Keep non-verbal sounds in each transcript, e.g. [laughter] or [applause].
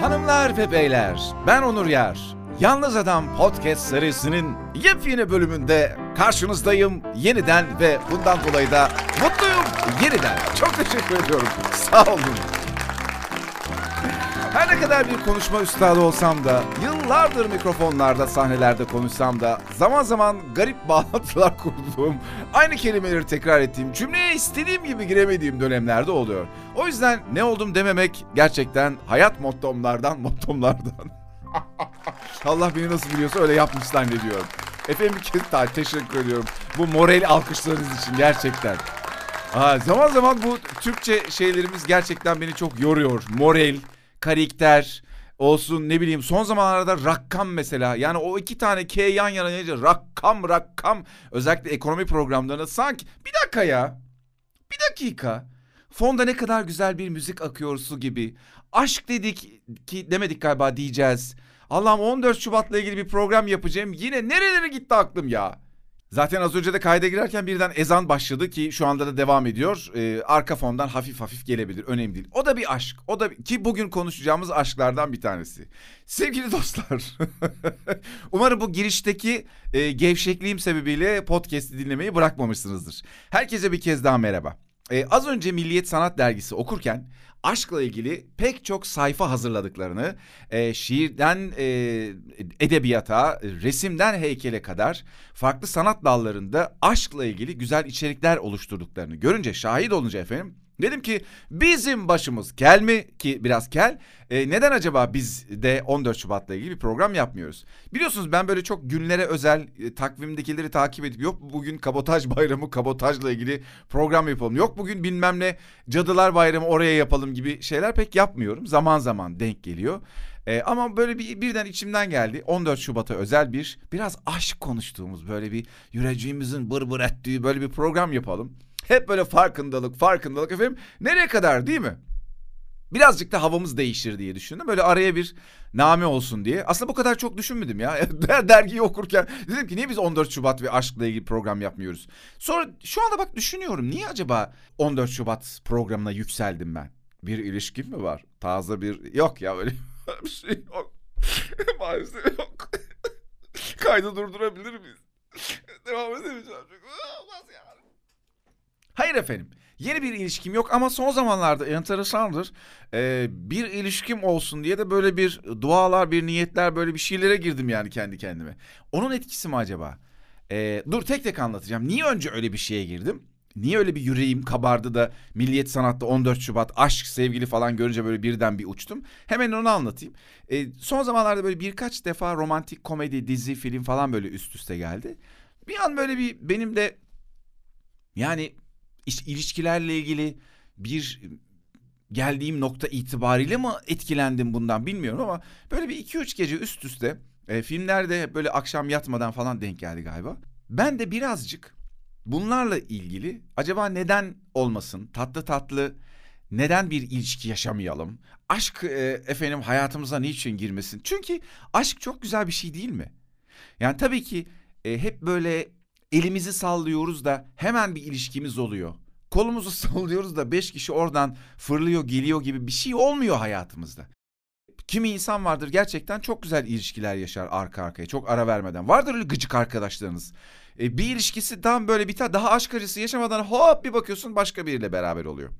Hanımlar ve beyler, ben Onur Yar. Yalnız Adam Podcast serisinin yepyeni bölümünde karşınızdayım yeniden ve bundan dolayı da mutluyum yeniden. Çok teşekkür ediyorum. Sağ olun. Her ne kadar bir konuşma üstadı olsam da, yıllardır mikrofonlarda, sahnelerde konuşsam da, zaman zaman garip [laughs] bağlantılar kurduğum, aynı kelimeleri tekrar ettiğim, cümleye istediğim gibi giremediğim dönemlerde oluyor. O yüzden ne oldum dememek gerçekten hayat mottomlardan, [laughs] mottomlardan. [laughs] Allah beni nasıl biliyorsa öyle yapmış zannediyorum. Efendim bir kez daha teşekkür ediyorum. Bu moral alkışlarınız için gerçekten. Aa, zaman zaman bu Türkçe şeylerimiz gerçekten beni çok yoruyor. Moral, karakter olsun ne bileyim son zamanlarda rakam mesela. Yani o iki tane K yan yana gelince rakam rakam. Özellikle ekonomi programlarında sanki bir dakika ya bir dakika. Fonda ne kadar güzel bir müzik akıyor su gibi. Aşk dedik ki demedik galiba diyeceğiz. Allah'ım 14 Şubat'la ilgili bir program yapacağım. Yine nerelere gitti aklım ya Zaten az önce de kayda girerken birden ezan başladı ki şu anda da devam ediyor. Ee, arka fondan hafif hafif gelebilir. Önemli değil. O da bir aşk. O da ki bugün konuşacağımız aşklardan bir tanesi. Sevgili dostlar. [laughs] Umarım bu girişteki e, gevşekliğim sebebiyle podcast'i dinlemeyi bırakmamışsınızdır. Herkese bir kez daha merhaba. Ee, az önce Milliyet Sanat Dergisi okurken aşkla ilgili pek çok sayfa hazırladıklarını, e, şiirden e, edebiyata, resimden heykele kadar farklı sanat dallarında aşkla ilgili güzel içerikler oluşturduklarını görünce, şahit olunca efendim Dedim ki bizim başımız kel mi ki biraz kel e, neden acaba biz de 14 Şubat'la ilgili bir program yapmıyoruz? Biliyorsunuz ben böyle çok günlere özel e, takvimdekileri takip edip yok bugün kabotaj [laughs] bayramı kabotajla ilgili program yapalım. Yok bugün bilmem ne cadılar bayramı oraya yapalım gibi şeyler pek yapmıyorum. Zaman zaman denk geliyor. E, ama böyle bir birden içimden geldi. 14 Şubat'a özel bir biraz aşk konuştuğumuz böyle bir yüreğimizin bır bır ettiği böyle bir program yapalım. Hep böyle farkındalık, farkındalık efendim. Nereye kadar değil mi? Birazcık da havamız değişir diye düşündüm. Böyle araya bir name olsun diye. Aslında bu kadar çok düşünmedim ya. [laughs] Dergiyi okurken dedim ki niye biz 14 Şubat ve aşkla ilgili program yapmıyoruz? Sonra şu anda bak düşünüyorum. Niye acaba 14 Şubat programına yükseldim ben? Bir ilişkim mi var? Taze bir... Yok ya öyle [laughs] bir şey yok. [laughs] Maalesef yok. Kaydı durdurabilir miyiz? Devam edemeyeceğim. Hayır efendim. Yeni bir ilişkim yok ama son zamanlarda enteresandır. Ee, bir ilişkim olsun diye de böyle bir dualar, bir niyetler, böyle bir şeylere girdim yani kendi kendime. Onun etkisi mi acaba? Ee, dur tek tek anlatacağım. Niye önce öyle bir şeye girdim? Niye öyle bir yüreğim kabardı da Milliyet Sanat'ta 14 Şubat aşk sevgili falan görünce böyle birden bir uçtum. Hemen onu anlatayım. Ee, son zamanlarda böyle birkaç defa romantik komedi, dizi, film falan böyle üst üste geldi. Bir an böyle bir benim de yani ilişkilerle ilgili bir geldiğim nokta itibariyle mi etkilendim bundan bilmiyorum ama böyle bir iki üç gece üst üste e, filmlerde böyle akşam yatmadan falan denk geldi galiba. Ben de birazcık bunlarla ilgili acaba neden olmasın tatlı tatlı neden bir ilişki yaşamayalım? Aşk e, efendim hayatımıza niçin girmesin? Çünkü aşk çok güzel bir şey değil mi? Yani tabii ki e, hep böyle elimizi sallıyoruz da hemen bir ilişkimiz oluyor. Kolumuzu [laughs] sallıyoruz da beş kişi oradan fırlıyor geliyor gibi bir şey olmuyor hayatımızda. Kimi insan vardır gerçekten çok güzel ilişkiler yaşar arka arkaya çok ara vermeden. Vardır öyle gıcık arkadaşlarınız. E, bir ilişkisi tam böyle biter daha aşk acısı yaşamadan hop bir bakıyorsun başka biriyle beraber oluyor.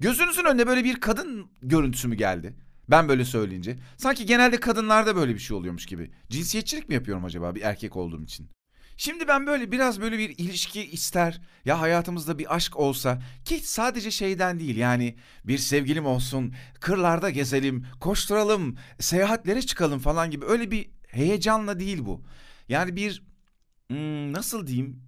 Gözünüzün önüne böyle bir kadın görüntüsü mü geldi? Ben böyle söyleyince. Sanki genelde kadınlarda böyle bir şey oluyormuş gibi. Cinsiyetçilik mi yapıyorum acaba bir erkek olduğum için? Şimdi ben böyle biraz böyle bir ilişki ister ya hayatımızda bir aşk olsa ki sadece şeyden değil yani bir sevgilim olsun kırlarda gezelim koşturalım seyahatlere çıkalım falan gibi öyle bir heyecanla değil bu. Yani bir hmm, nasıl diyeyim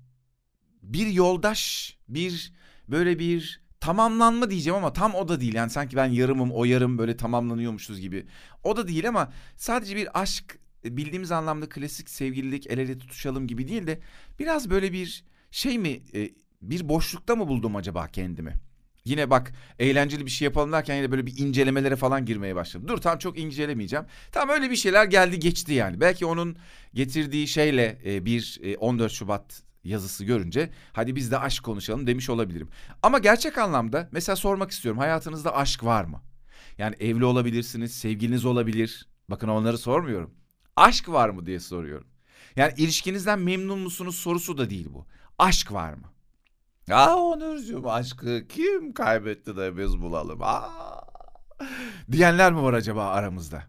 bir yoldaş bir böyle bir tamamlanma diyeceğim ama tam o da değil. Yani sanki ben yarımım o yarım böyle tamamlanıyormuşuz gibi. O da değil ama sadece bir aşk bildiğimiz anlamda klasik sevgililik el ele tutuşalım gibi değil de biraz böyle bir şey mi e, bir boşlukta mı buldum acaba kendimi? Yine bak eğlenceli bir şey yapalım derken yine böyle bir incelemelere falan girmeye başladım. Dur tam çok incelemeyeceğim. Tam öyle bir şeyler geldi geçti yani. Belki onun getirdiği şeyle e, bir 14 Şubat yazısı görünce hadi biz de aşk konuşalım demiş olabilirim. Ama gerçek anlamda mesela sormak istiyorum hayatınızda aşk var mı? Yani evli olabilirsiniz, sevgiliniz olabilir. Bakın onları sormuyorum. Aşk var mı diye soruyorum. Yani ilişkinizden memnun musunuz sorusu da değil bu. Aşk var mı? Aa Onurcuğum aşkı kim kaybetti de biz bulalım? Aa. Diyenler mi var acaba aramızda?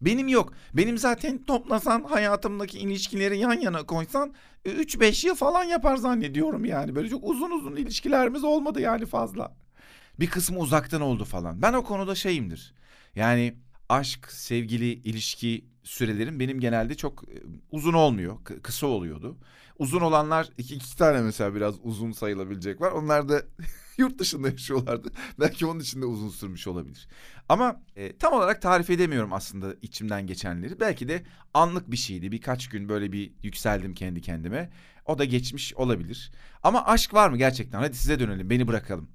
Benim yok. Benim zaten toplasan hayatımdaki ilişkileri yan yana koysan 3-5 yıl falan yapar zannediyorum yani. Böyle çok uzun uzun ilişkilerimiz olmadı yani fazla. Bir kısmı uzaktan oldu falan. Ben o konuda şeyimdir. Yani aşk, sevgili, ilişki sürelerim benim genelde çok e, uzun olmuyor. Kısa oluyordu. Uzun olanlar iki, iki tane mesela biraz uzun sayılabilecek var. Onlar da [laughs] yurt dışında yaşıyorlardı. Belki onun için de uzun sürmüş olabilir. Ama e, tam olarak tarif edemiyorum aslında içimden geçenleri. Belki de anlık bir şeydi. Birkaç gün böyle bir yükseldim kendi kendime. O da geçmiş olabilir. Ama aşk var mı gerçekten? Hadi size dönelim. Beni bırakalım.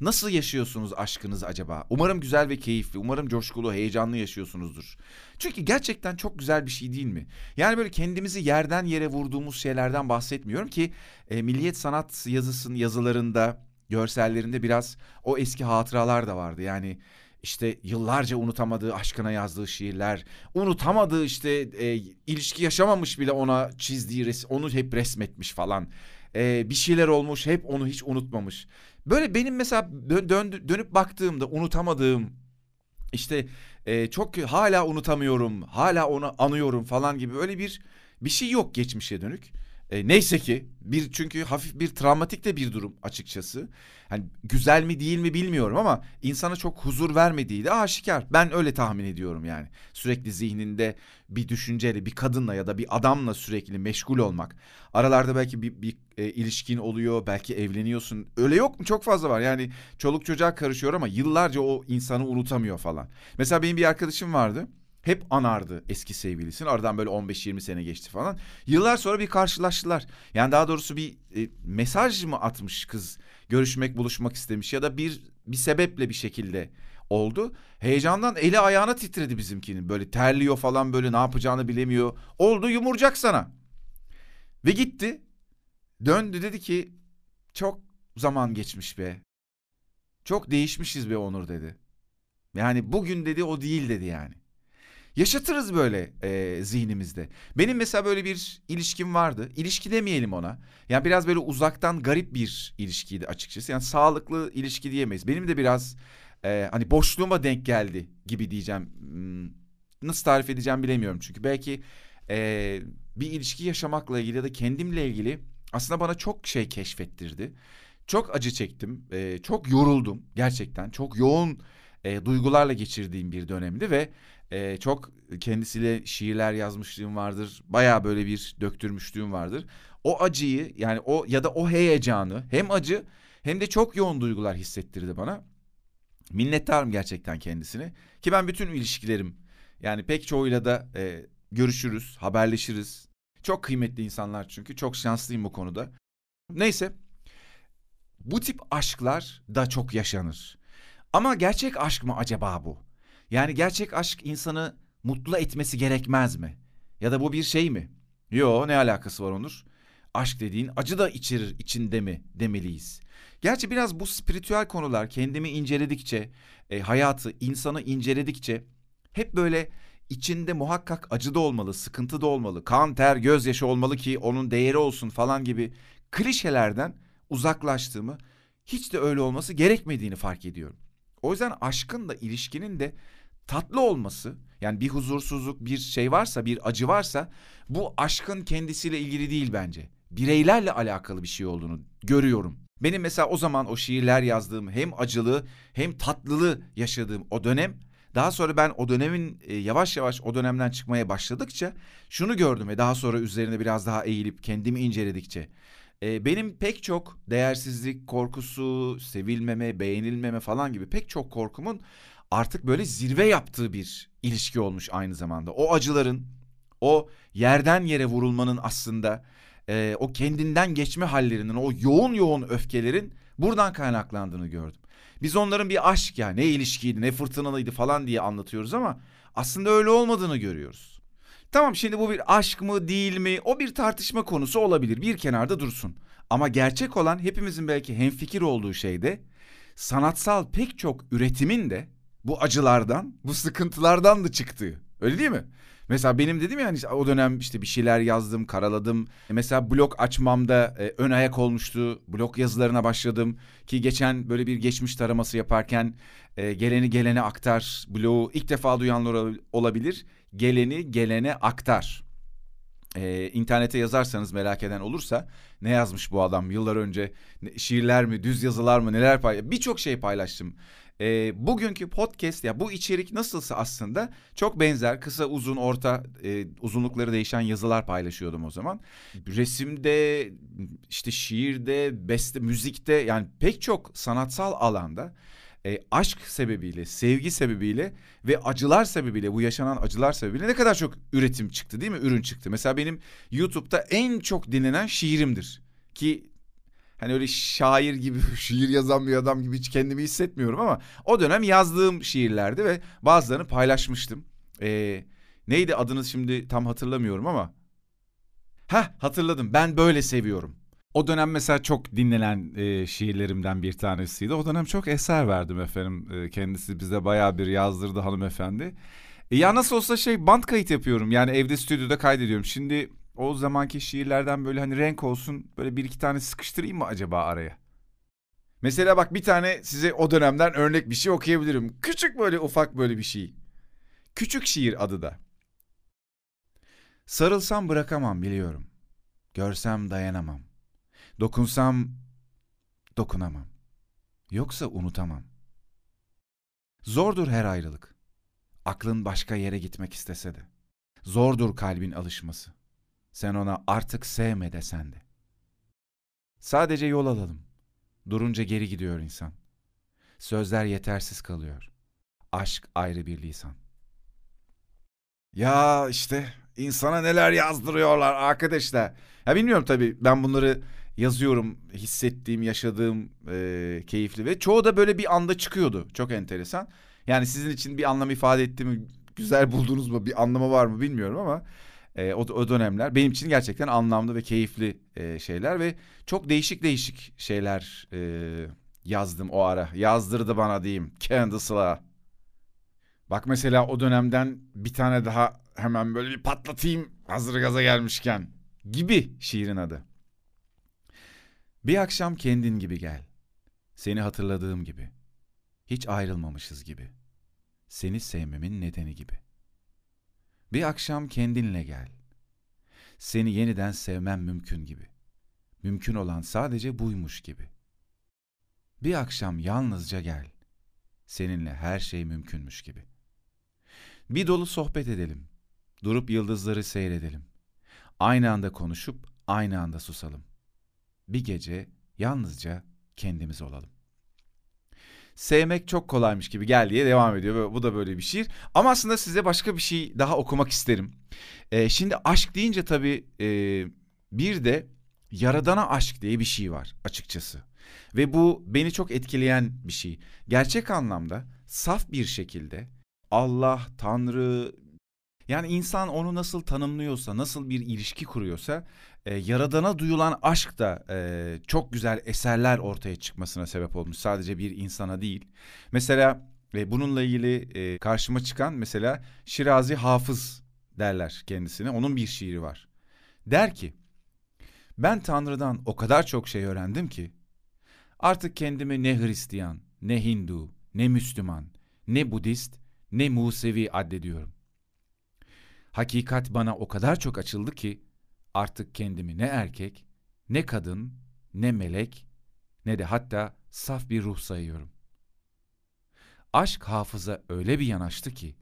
Nasıl yaşıyorsunuz aşkınızı acaba? Umarım güzel ve keyifli, umarım coşkulu, heyecanlı yaşıyorsunuzdur. Çünkü gerçekten çok güzel bir şey değil mi? Yani böyle kendimizi yerden yere vurduğumuz şeylerden bahsetmiyorum ki e, Milliyet Sanat yazısının yazılarında, görsellerinde biraz o eski hatıralar da vardı. Yani işte yıllarca unutamadığı aşkına yazdığı şiirler, unutamadığı işte e, ilişki yaşamamış bile ona çizdiği res onu hep resmetmiş falan. E, bir şeyler olmuş hep onu hiç unutmamış. Böyle benim mesela dön, dön, dönüp baktığımda unutamadığım işte e, çok hala unutamıyorum, hala onu anıyorum falan gibi öyle bir bir şey yok geçmişe dönük. E, neyse ki bir çünkü hafif bir travmatik de bir durum açıkçası. Hani güzel mi değil mi bilmiyorum ama insana çok huzur vermediği de aşikar. Ben öyle tahmin ediyorum yani. Sürekli zihninde bir düşünceyle, bir kadınla ya da bir adamla sürekli meşgul olmak. Aralarda belki bir, bir e, ilişkin oluyor, belki evleniyorsun. Öyle yok mu? Çok fazla var. Yani çoluk çocuğa karışıyor ama yıllarca o insanı unutamıyor falan. Mesela benim bir arkadaşım vardı hep anardı eski sevgilisini. Aradan böyle 15-20 sene geçti falan. Yıllar sonra bir karşılaştılar. Yani daha doğrusu bir e, mesaj mı atmış kız görüşmek, buluşmak istemiş ya da bir bir sebeple bir şekilde oldu. Heyecandan eli ayağına titredi bizimkinin. Böyle terliyor falan böyle ne yapacağını bilemiyor. Oldu yumurcak sana. Ve gitti. Döndü dedi ki çok zaman geçmiş be. Çok değişmişiz be Onur dedi. Yani bugün dedi o değil dedi yani. Yaşatırız böyle e, zihnimizde. Benim mesela böyle bir ilişkim vardı. İlişki demeyelim ona. Yani biraz böyle uzaktan garip bir ilişkiydi açıkçası. Yani sağlıklı ilişki diyemeyiz. Benim de biraz e, hani boşluğuma denk geldi gibi diyeceğim. Hmm, nasıl tarif edeceğim bilemiyorum. Çünkü belki e, bir ilişki yaşamakla ilgili ya da kendimle ilgili aslında bana çok şey keşfettirdi. Çok acı çektim. E, çok yoruldum gerçekten. Çok yoğun e, duygularla geçirdiğim bir dönemdi ve e, çok kendisiyle şiirler yazmışlığım vardır. Baya böyle bir döktürmüşlüğüm vardır. O acıyı yani o ya da o heyecanı hem acı hem de çok yoğun duygular hissettirdi bana. Minnettarım gerçekten kendisine. Ki ben bütün ilişkilerim yani pek çoğuyla da e, görüşürüz, haberleşiriz. Çok kıymetli insanlar çünkü. Çok şanslıyım bu konuda. Neyse. Bu tip aşklar da çok yaşanır. Ama gerçek aşk mı acaba bu? Yani gerçek aşk insanı mutlu etmesi gerekmez mi? Ya da bu bir şey mi? Yo ne alakası var Onur? Aşk dediğin acı da içerir içinde mi demeliyiz. Gerçi biraz bu spiritüel konular kendimi inceledikçe, e, hayatı, insanı inceledikçe hep böyle içinde muhakkak acı da olmalı, sıkıntı da olmalı, kan, ter, gözyaşı olmalı ki onun değeri olsun falan gibi klişelerden uzaklaştığımı, hiç de öyle olması gerekmediğini fark ediyorum. O yüzden aşkın da ilişkinin de tatlı olması yani bir huzursuzluk bir şey varsa bir acı varsa bu aşkın kendisiyle ilgili değil bence. Bireylerle alakalı bir şey olduğunu görüyorum. Benim mesela o zaman o şiirler yazdığım hem acılı hem tatlılığı yaşadığım o dönem daha sonra ben o dönemin e, yavaş yavaş o dönemden çıkmaya başladıkça şunu gördüm ve daha sonra üzerine biraz daha eğilip kendimi inceledikçe e, benim pek çok değersizlik korkusu, sevilmeme, beğenilmeme falan gibi pek çok korkumun artık böyle zirve yaptığı bir ilişki olmuş aynı zamanda. O acıların, o yerden yere vurulmanın aslında e, o kendinden geçme hallerinin, o yoğun yoğun öfkelerin buradan kaynaklandığını gördüm. Biz onların bir aşk ya ne ilişkiydi ne fırtınalıydı falan diye anlatıyoruz ama aslında öyle olmadığını görüyoruz. Tamam şimdi bu bir aşk mı değil mi o bir tartışma konusu olabilir bir kenarda dursun. Ama gerçek olan hepimizin belki hemfikir olduğu şeyde sanatsal pek çok üretimin de bu acılardan, bu sıkıntılardan da çıktığı. Öyle değil mi? Mesela benim dedim yani işte o dönem işte bir şeyler yazdım, karaladım. Mesela blog açmamda e, ön ayak olmuştu. Blog yazılarına başladım ki geçen böyle bir geçmiş taraması yaparken e, geleni gelene aktar blogu ilk defa duyanlar olabilir. Geleni gelene aktar. Ee, internete yazarsanız merak eden olursa ne yazmış bu adam yıllar önce şiirler mi düz yazılar mı neler paylaştım birçok şey paylaştım e, bugünkü podcast ya bu içerik nasılsa aslında çok benzer kısa uzun orta e, uzunlukları değişen yazılar paylaşıyordum o zaman. Resimde işte şiirde beste müzikte yani pek çok sanatsal alanda e, aşk sebebiyle, sevgi sebebiyle ve acılar sebebiyle, bu yaşanan acılar sebebiyle ne kadar çok üretim çıktı değil mi? Ürün çıktı. Mesela benim YouTube'da en çok dinlenen şiirimdir. Ki hani öyle şair gibi [laughs] şiir yazan bir adam gibi hiç kendimi hissetmiyorum ama o dönem yazdığım şiirlerdi ve bazılarını paylaşmıştım. Ee, neydi adını şimdi tam hatırlamıyorum ama. Ha hatırladım ben böyle seviyorum. O dönem mesela çok dinlenen e, şiirlerimden bir tanesiydi. O dönem çok eser verdim efendim. E, kendisi bize bayağı bir yazdırdı hanımefendi. E, ya nasıl olsa şey band kayıt yapıyorum. Yani evde stüdyoda kaydediyorum. Şimdi o zamanki şiirlerden böyle hani renk olsun böyle bir iki tane sıkıştırayım mı acaba araya? Mesela bak bir tane size o dönemden örnek bir şey okuyabilirim. Küçük böyle ufak böyle bir şey. Küçük şiir adı da. Sarılsam bırakamam biliyorum. Görsem dayanamam. Dokunsam dokunamam. Yoksa unutamam. Zordur her ayrılık. Aklın başka yere gitmek istese de. Zordur kalbin alışması. Sen ona artık sevme desen de. Sadece yol alalım. Durunca geri gidiyor insan. Sözler yetersiz kalıyor. Aşk ayrı bir lisan. Ya işte insana neler yazdırıyorlar arkadaşlar. Ya bilmiyorum tabii ben bunları yazıyorum hissettiğim, yaşadığım e, keyifli ve çoğu da böyle bir anda çıkıyordu. Çok enteresan. Yani sizin için bir anlam ifade etti mi, güzel [laughs] buldunuz mu, bir anlamı var mı bilmiyorum ama e, o, o dönemler benim için gerçekten anlamlı ve keyifli e, şeyler ve çok değişik değişik şeyler e, yazdım o ara. Yazdırdı bana diyeyim Candace'la. Bak mesela o dönemden bir tane daha hemen böyle bir patlatayım hazır gaza gelmişken gibi şiirin adı. Bir akşam kendin gibi gel. Seni hatırladığım gibi. Hiç ayrılmamışız gibi. Seni sevmemin nedeni gibi. Bir akşam kendinle gel. Seni yeniden sevmem mümkün gibi. Mümkün olan sadece buymuş gibi. Bir akşam yalnızca gel. Seninle her şey mümkünmüş gibi. Bir dolu sohbet edelim. Durup yıldızları seyredelim. Aynı anda konuşup aynı anda susalım. Bir gece yalnızca kendimiz olalım sevmek çok kolaymış gibi gel diye devam ediyor. Bu da böyle bir şiir. Ama aslında size başka bir şey daha okumak isterim. Ee, şimdi aşk deyince tabii e, bir de yaradana aşk diye bir şey var açıkçası. Ve bu beni çok etkileyen bir şey. Gerçek anlamda saf bir şekilde Allah, Tanrı, yani insan onu nasıl tanımlıyorsa, nasıl bir ilişki kuruyorsa e, yaradana duyulan aşk da e, çok güzel eserler ortaya çıkmasına sebep olmuş. Sadece bir insana değil. Mesela e, bununla ilgili e, karşıma çıkan mesela Şirazi Hafız derler kendisine. Onun bir şiiri var. Der ki ben Tanrı'dan o kadar çok şey öğrendim ki artık kendimi ne Hristiyan, ne Hindu, ne Müslüman, ne Budist, ne Musevi addediyorum. Hakikat bana o kadar çok açıldı ki artık kendimi ne erkek, ne kadın, ne melek, ne de hatta saf bir ruh sayıyorum. Aşk hafıza öyle bir yanaştı ki,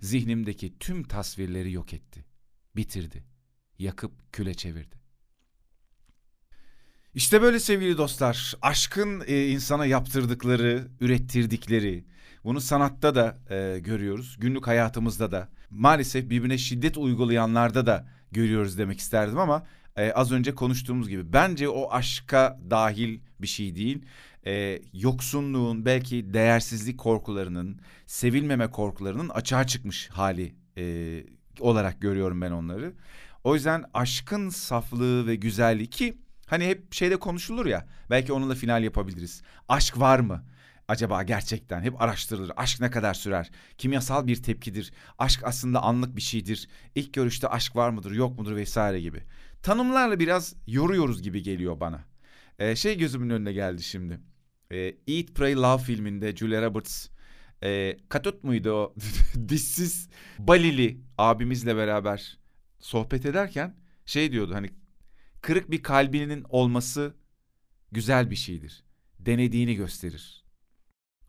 zihnimdeki tüm tasvirleri yok etti, bitirdi, yakıp küle çevirdi. İşte böyle sevgili dostlar, aşkın e, insana yaptırdıkları, ürettirdikleri, bunu sanatta da e, görüyoruz, günlük hayatımızda da, maalesef birbirine şiddet uygulayanlarda da görüyoruz demek isterdim ama e, az önce konuştuğumuz gibi bence o aşka dahil bir şey değil. E, yoksunluğun belki değersizlik korkularının, sevilmeme korkularının açığa çıkmış hali e, olarak görüyorum ben onları. O yüzden aşkın saflığı ve güzelliği ki hani hep şeyde konuşulur ya belki onunla final yapabiliriz. Aşk var mı? Acaba gerçekten hep araştırılır. Aşk ne kadar sürer? Kimyasal bir tepkidir. Aşk aslında anlık bir şeydir. İlk görüşte aşk var mıdır, yok mudur vesaire gibi. Tanımlarla biraz yoruyoruz gibi geliyor bana. Ee, şey gözümün önüne geldi şimdi. Ee, Eat, Pray, Love filminde Julia Roberts e, Katut muydu o [laughs] dişsiz Balili abimizle beraber sohbet ederken şey diyordu hani kırık bir kalbinin olması güzel bir şeydir. Denediğini gösterir.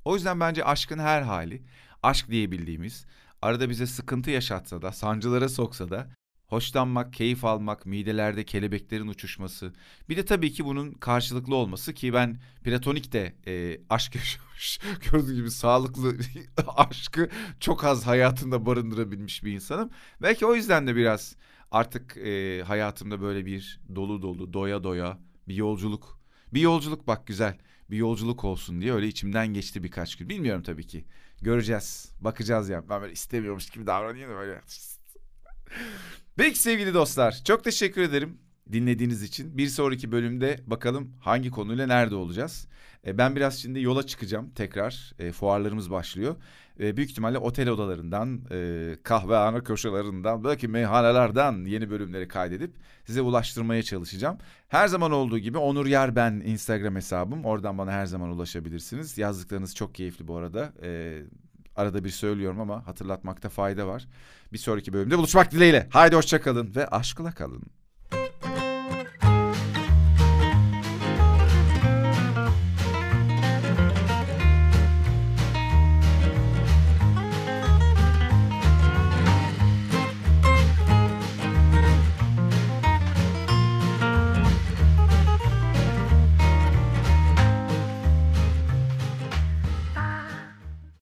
O yüzden bence aşkın her hali, aşk diyebildiğimiz, arada bize sıkıntı yaşatsa da, sancılara soksa da, hoşlanmak, keyif almak, midelerde kelebeklerin uçuşması. Bir de tabii ki bunun karşılıklı olması ki ben platonik de e, aşk [laughs] yaşamış, gördüğünüz gibi sağlıklı [laughs] aşkı çok az hayatında barındırabilmiş bir insanım. Belki o yüzden de biraz artık e, hayatımda böyle bir dolu dolu, doya doya bir yolculuk. Bir yolculuk bak güzel bir yolculuk olsun diye öyle içimden geçti birkaç gün. Bilmiyorum tabii ki. Göreceğiz. Bakacağız ya. Ben böyle istemiyormuş gibi davranıyorum böyle. Peki sevgili dostlar. Çok teşekkür ederim dinlediğiniz için. Bir sonraki bölümde bakalım hangi konuyla nerede olacağız. E, ben biraz şimdi yola çıkacağım tekrar. E, fuarlarımız başlıyor. E, büyük ihtimalle otel odalarından, e, kahvehane köşelerinden, belki meyhanelerden yeni bölümleri kaydedip size ulaştırmaya çalışacağım. Her zaman olduğu gibi Onur Yer ben Instagram hesabım. Oradan bana her zaman ulaşabilirsiniz. Yazdıklarınız çok keyifli bu arada. Arada bir söylüyorum ama hatırlatmakta fayda var. Bir sonraki bölümde buluşmak dileğiyle. Haydi hoşçakalın ve aşkla kalın.